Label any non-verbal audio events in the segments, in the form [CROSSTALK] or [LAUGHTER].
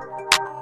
Good morning, good morning,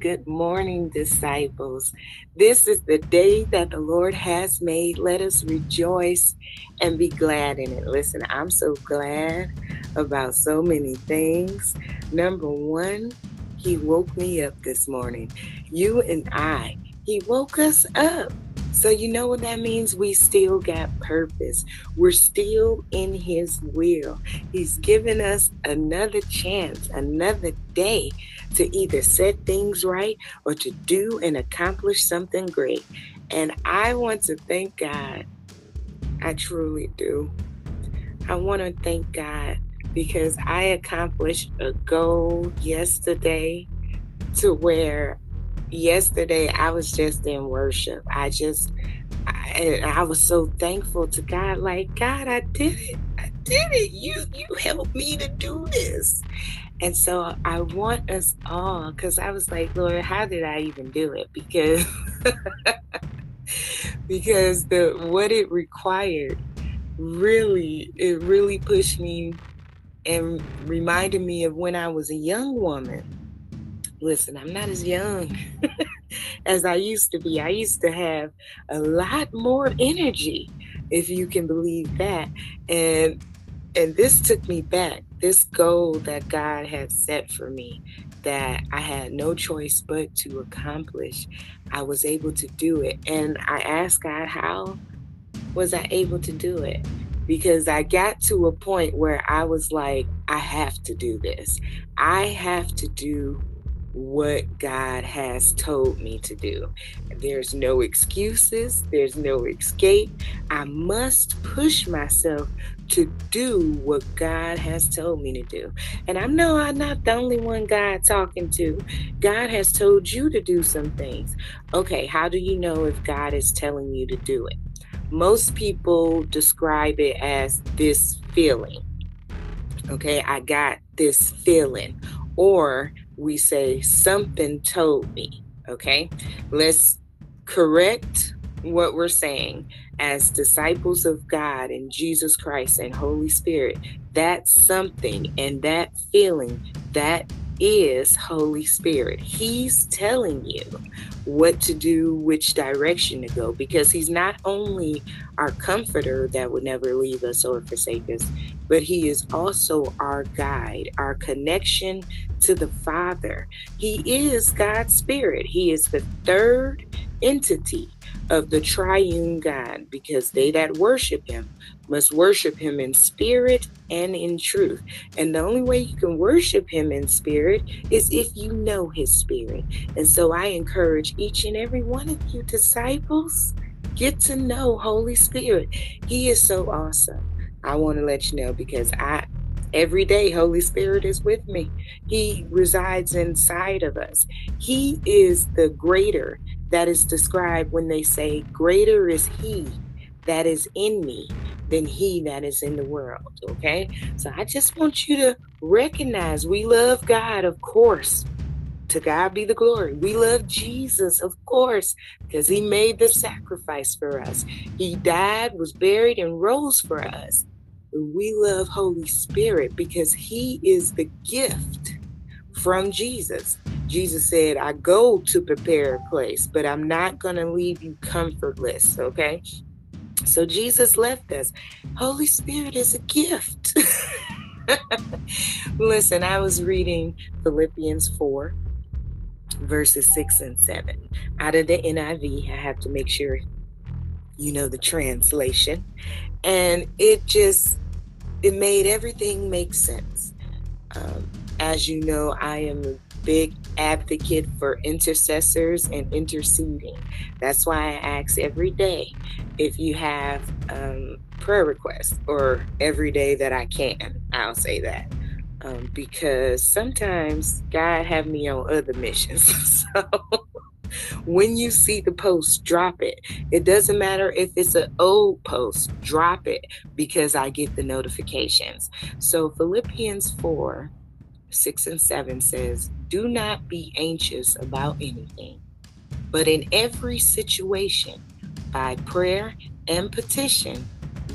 good morning, disciples. This is the day that the Lord has made. Let us rejoice and be glad in it. Listen, I'm so glad about so many things. Number one, He woke me up this morning. You and I, He woke us up. So, you know what that means? We still got purpose. We're still in His will. He's given us another chance, another day to either set things right or to do and accomplish something great. And I want to thank God. I truly do. I want to thank God because I accomplished a goal yesterday to where yesterday I was just in worship. I just, I, I was so thankful to God. Like God, I did it. I did it. You, you helped me to do this. And so I want us all, because I was like, Lord, how did I even do it? Because, [LAUGHS] because the what it required really, it really pushed me and reminded me of when I was a young woman listen, I'm not as young [LAUGHS] as I used to be. I used to have a lot more energy, if you can believe that. And and this took me back. This goal that God had set for me that I had no choice but to accomplish. I was able to do it. And I asked God, how was I able to do it? Because I got to a point where I was like, I have to do this. I have to do what God has told me to do. There's no excuses, there's no escape. I must push myself to do what God has told me to do. And I know I'm not the only one God talking to. God has told you to do some things. Okay, how do you know if God is telling you to do it? Most people describe it as this feeling. Okay, I got this feeling. Or we say, something told me. Okay, let's correct what we're saying as disciples of God and Jesus Christ and Holy Spirit. That something and that feeling, that is Holy Spirit. He's telling you what to do, which direction to go, because He's not only our comforter that would never leave us or forsake us, but He is also our guide, our connection to the Father. He is God's Spirit. He is the third entity of the triune God, because they that worship Him must worship him in spirit and in truth. And the only way you can worship him in spirit is if you know his spirit. And so I encourage each and every one of you disciples Get to know Holy Spirit. He is so awesome. I want to let you know because I every day Holy Spirit is with me. He resides inside of us. He is the greater that is described when they say greater is he that is in me than he that is in the world. Okay. So I just want you to recognize we love God, of course. To God be the glory. We love Jesus, of course, because he made the sacrifice for us. He died, was buried, and rose for us. We love Holy Spirit because he is the gift from Jesus. Jesus said, I go to prepare a place, but I'm not going to leave you comfortless. Okay. So Jesus left us. Holy Spirit is a gift. [LAUGHS] Listen, I was reading Philippians 4, verses 6 and 7. Out of the NIV, I have to make sure you know the translation. And it just, it made everything make sense. Um, as you know, I am big advocate for intercessors and interceding. That's why I ask every day if you have um, prayer requests, or every day that I can. I'll say that. Um, because sometimes God have me on other missions. [LAUGHS] so when you see the post, drop it. It doesn't matter if it's an old post, drop it because I get the notifications. So Philippians 4 6 and 7 says, Do not be anxious about anything, but in every situation, by prayer and petition,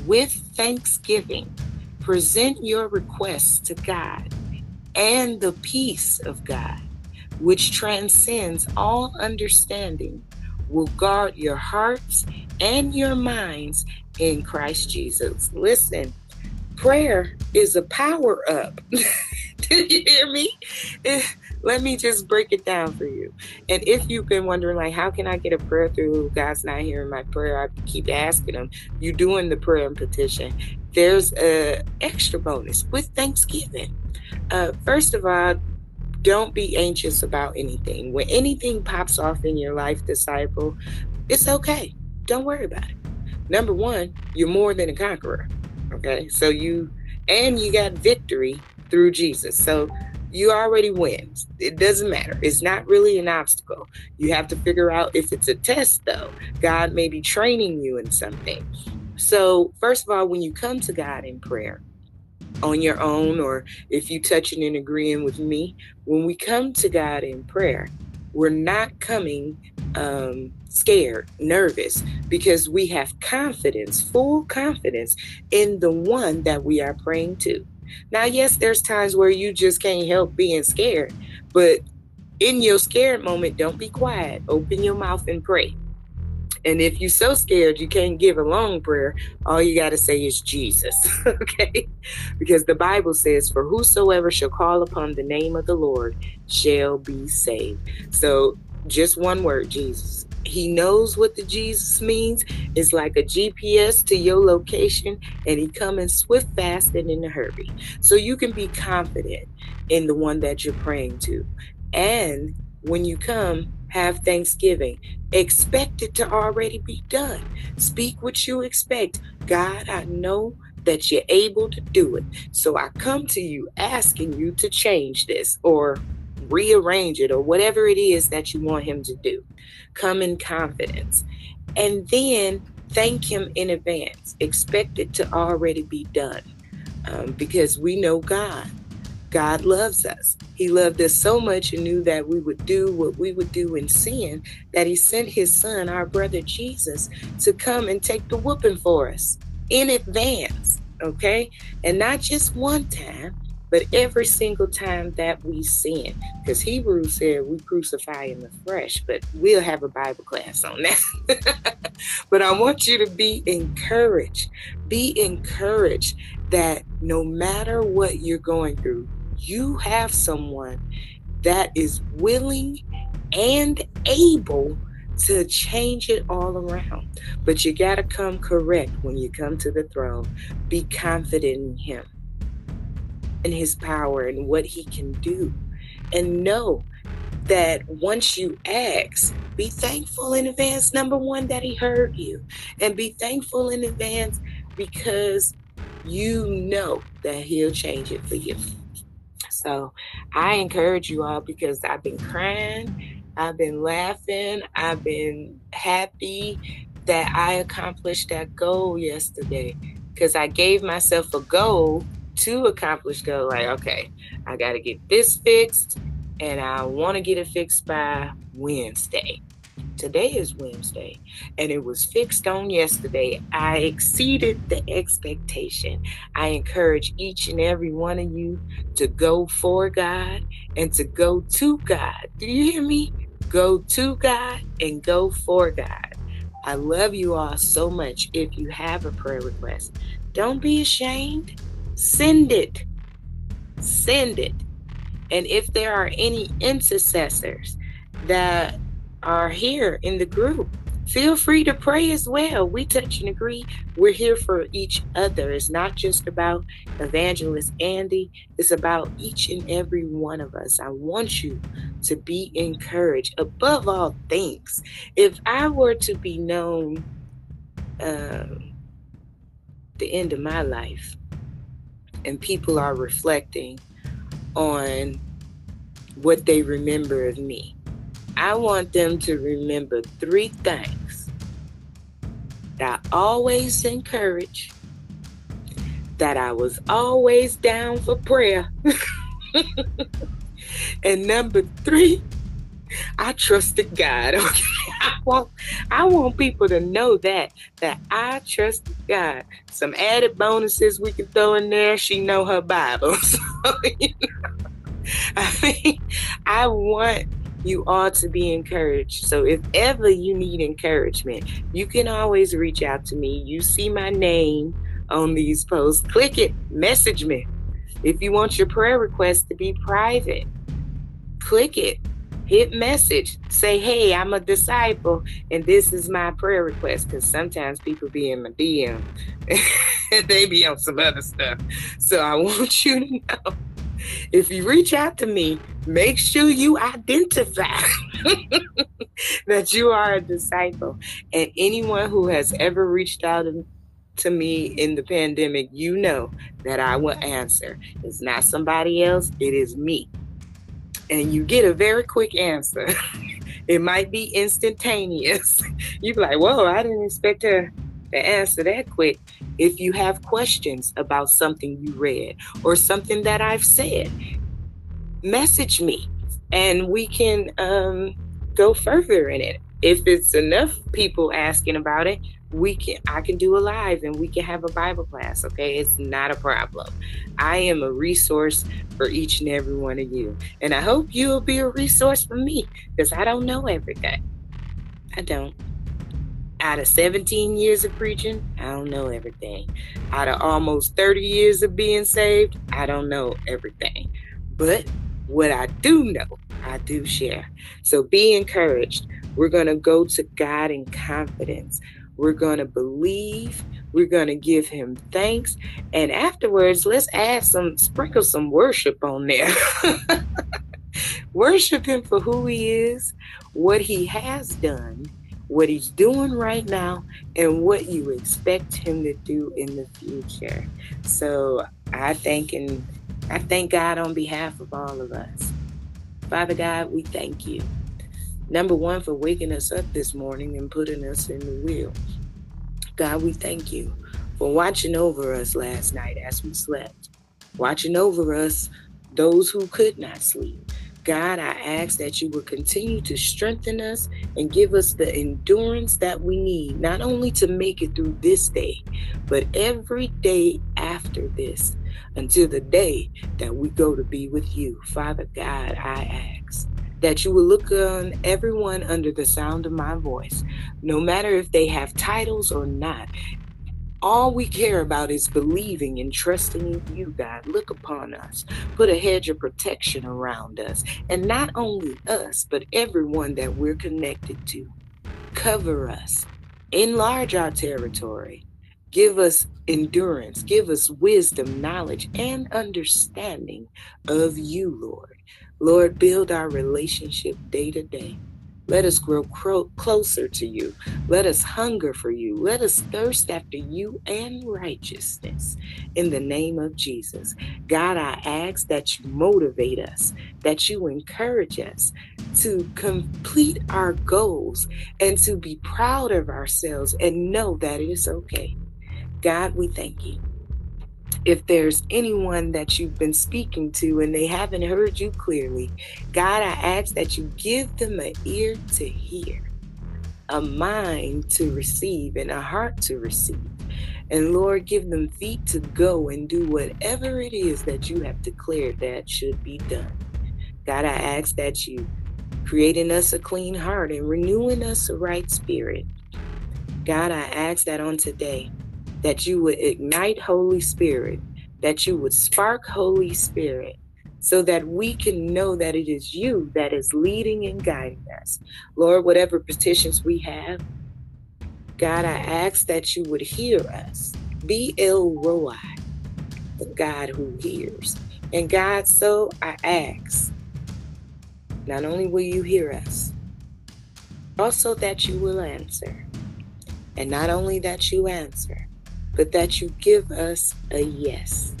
with thanksgiving, present your requests to God, and the peace of God, which transcends all understanding, will guard your hearts and your minds in Christ Jesus. Listen, prayer is a power up. [LAUGHS] [LAUGHS] Did you hear me? Eh, let me just break it down for you. And if you've been wondering, like, how can I get a prayer through? God's not hearing my prayer. I keep asking Him. You're doing the prayer and petition. There's a extra bonus with Thanksgiving. Uh, first of all, don't be anxious about anything. When anything pops off in your life, disciple, it's okay. Don't worry about it. Number one, you're more than a conqueror. Okay, so you and you got victory through Jesus. So you already win. It doesn't matter. It's not really an obstacle. You have to figure out if it's a test, though. God may be training you in something. So, first of all, when you come to God in prayer on your own, or if you touching and agreeing with me, when we come to God in prayer, we're not coming um, scared, nervous, because we have confidence, full confidence in the one that we are praying to. Now, yes, there's times where you just can't help being scared, but in your scared moment, don't be quiet. Open your mouth and pray. And if you're so scared you can't give a long prayer, all you got to say is Jesus, [LAUGHS] okay? Because the Bible says, For whosoever shall call upon the name of the Lord shall be saved. So just one word, Jesus he knows what the Jesus means. It's like a GPS to your location, and he coming swift, fast, and in a hurry. So you can be confident in the one that you're praying to. And when you come, have thanksgiving. Expect it to already be done. Speak what you expect. God, I know that you're able to do it. So I come to you asking you to change this or rearrange it or whatever it is that you want him to do. Come in confidence. And then thank him in advance. Expect it to already be done um, because we know God. God loves us. He loved us so much and knew that we would do what we would do in sin that he sent his son, our brother Jesus, to come and take the whooping for us in advance. Okay. And not just one time, but every single time that we sin, because Hebrews said we crucify in the flesh, but we'll have a Bible class on that. [LAUGHS] but I want you to be encouraged. Be encouraged that no matter what you're going through, you have someone that is willing and able to change it all around. But you got to come correct when you come to the throne. Be confident in Him and his power and what he can do. And know that once you ask, be thankful in advance, number one, that He heard you, and be thankful in advance because you know that He'll change it for you. So I encourage you all because I've been crying, I've been laughing, I've been happy that I accomplished that goal yesterday because I gave myself a goal to accomplish goal. Like, okay, I got to get this fixed and I want to get it fixed by Wednesday. Today is Wednesday, and it was fixed on yesterday. I exceeded the expectation. I encourage each and every one of you to go for God and to go to God. Do you hear me? Go to God and go for God. I love you all so much. If you have a prayer request, don't be ashamed. Send it. Send it. And if there are any intercessors that are here in the group, feel free to pray as well. We touch and agree. We're here for each other. It's not just about Evangelist Andy, it's about each and every one of us. I want you to be encouraged above all things. If I were to be known um, the end of my life and people are reflecting on what they remember of me. I want them to remember three things that I always encourage, that I was always down for prayer. [LAUGHS] and number three, I trusted God. [LAUGHS] I want I want people to know that that I trust God. Some added bonuses we can throw in there. She know her Bible. [LAUGHS] So, you know, [LAUGHS] I mean, I want you all to be encouraged. So if ever you need encouragement, you can always reach out to me. You see my name on these posts. Click it, message me. If you want your prayer request to be private, click it hit message say hey i'm a disciple and this is my prayer request because sometimes people be in my dm [LAUGHS] they be on some other stuff. So i want you to know if you reach out to me make sure you identify [LAUGHS] that you are a disciple. And anyone who has ever reached out to me in the pandemic you know that i will answer. It's not somebody else it is me and you get a very quick answer. [LAUGHS] it might be instantaneous. [LAUGHS] you be like, whoa, I didn't expect her to answer that quick. If you have questions about something you read or something that I've said, message me and we can um, go further in it. If it's enough people asking about it, we can I can do a live and we can have a Bible class, okay? It's not a problem. I am a resource for each and every one of you. And I hope you'll be a resource for me because I don't know everything. I don't. Out of 17 years of preaching, I don't know everything. Out of almost 30 years of being saved, I don't know everything. But what I do know, I do share. So be encouraged. We're going to go to God in confidence. We're going to believe. We're going to give him thanks. And afterwards, let's add some, sprinkle some worship on there. [LAUGHS] worship him for who he is, what he has done, what he's doing right now, and what you expect him to do in the future. So I thank and I thank God on behalf of all of us. Father God, we thank you. Number one, for waking us up this morning and putting us in the wheel. God, we thank you for watching over us last night as we slept, watching over us, those who could not sleep. God, I ask that you will continue to strengthen us and give us the endurance that we need, not only to make it through this day, but every day after this, until the day that we go to be with you. Father God, I ask that you will look on everyone under the sound of my voice, no matter if they have titles or not. All we care about is believing and trusting in you, God. Look upon us. Put a hedge of protection around us. And not only us, but everyone that we're connected to. Cover us. Enlarge our territory. Give us endurance. Give us wisdom, knowledge, and understanding of you, Lord. Lord, build our relationship day to day. Let us grow cro- closer to you. Let us hunger for you. Let us thirst after you and righteousness in the name of Jesus. God, I ask that you motivate us, that you encourage us to complete our goals and to be proud of ourselves and know that it is okay. God, we thank you if there's anyone that you've been speaking to and they haven't heard you clearly, God, I ask that you give them an ear to hear, a mind to receive, and a heart to receive. And Lord, give them feet to go and do whatever it is that you have declared that should be done. God, I ask that you create in us a clean heart and renewing us a right spirit. God, I ask that on today that you would ignite Holy Spirit, that you would spark Holy Spirit, so that we can know that it is you that is leading and guiding us. Lord, whatever petitions we have, God, I ask that you would hear us. Be El Roi, the God who hears. And God, so I ask, not only will you hear us, also that you will answer. And not only that you answer, but that you give us a yes.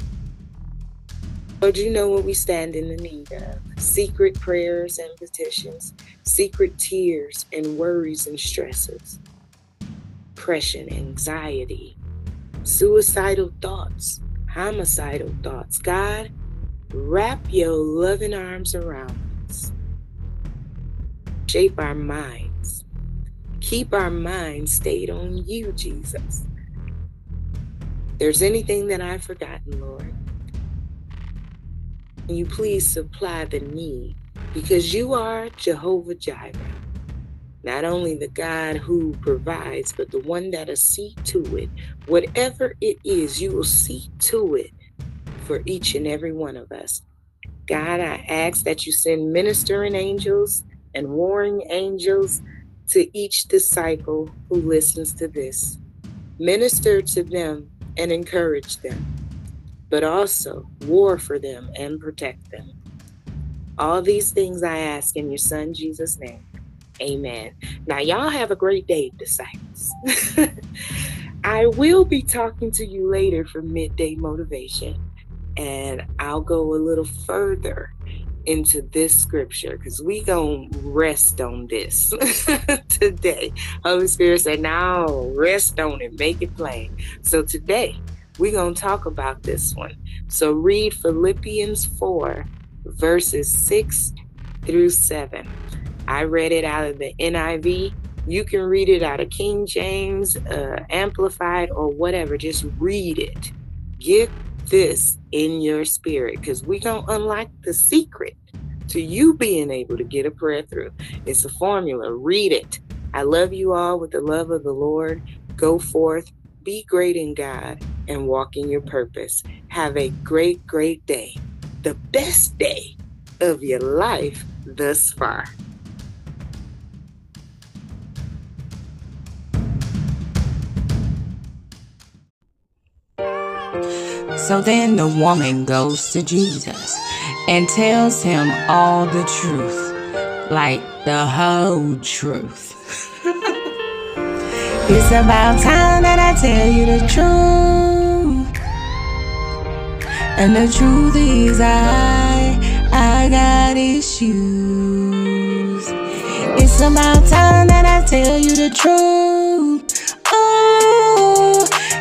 Lord, you know what we stand in the need of secret prayers and petitions, secret tears and worries and stresses, depression, anxiety, suicidal thoughts, homicidal thoughts. God, wrap your loving arms around us. Shape our minds. Keep our minds stayed on you, Jesus there's anything that I've forgotten, Lord, can you please supply the need? Because you are Jehovah Jireh, not only the God who provides, but the one that'll see to it. Whatever it is, you will see to it for each and every one of us. God, I ask that you send ministering angels and warring angels to each disciple who listens to this. Minister to them and encourage them, but also war for them and protect them. All these things I ask in your son Jesus' name. Amen. Now, y'all have a great day, disciples. [LAUGHS] I will be talking to you later for midday motivation, and I'll go a little further into this scripture because we gonna rest on this [LAUGHS] today. Holy Spirit said, "Now rest on it, make it plain." So today we're gonna talk about this one. So read Philippians four, verses six through seven. I read it out of the NIV. You can read it out of King James, uh, Amplified, or whatever. Just read it. Get this in your spirit because we're going to unlock the secret to you being able to get a prayer through. It's a formula. Read it. I love you all with the love of the Lord. Go forth, be great in God, and walk in your purpose. Have a great, great day. The best day of your life thus far. So then the woman goes to Jesus and tells him all the truth, like the whole truth. [LAUGHS] it's about time that I tell you the truth. And the truth is, I, I got issues. It's about time that I tell you the truth.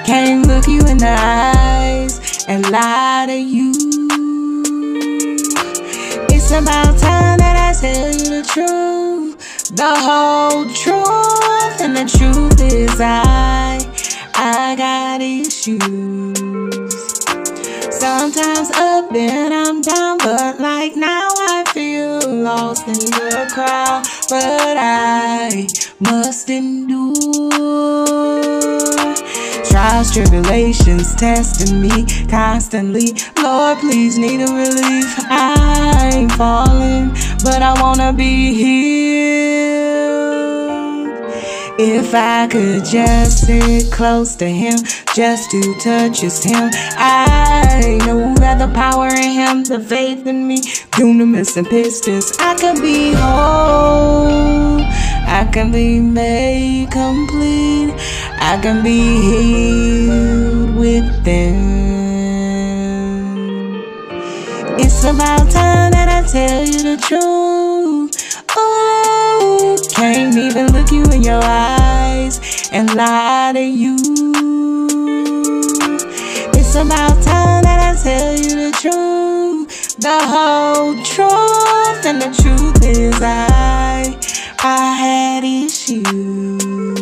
Can't look you in the eyes and lie to you. It's about time that I tell you the truth, the whole truth, and the truth is I, I got issues. Sometimes up and I'm down, but like now I feel lost in the crowd. But I must endure. Trials, tribulations testing me constantly. Lord, please need a relief. I ain't falling, but I wanna be healed. If I could just sit close to him, just to touch his him, I know that the power in him, the faith in me, dunamis and pistis, I can be whole, I can be made complete, I can be healed within. It's about time that I tell you the truth. Oh, can't even look you in your eyes and lie to you. It's about time that I tell you the truth, the whole truth, and the truth is I, I had issues.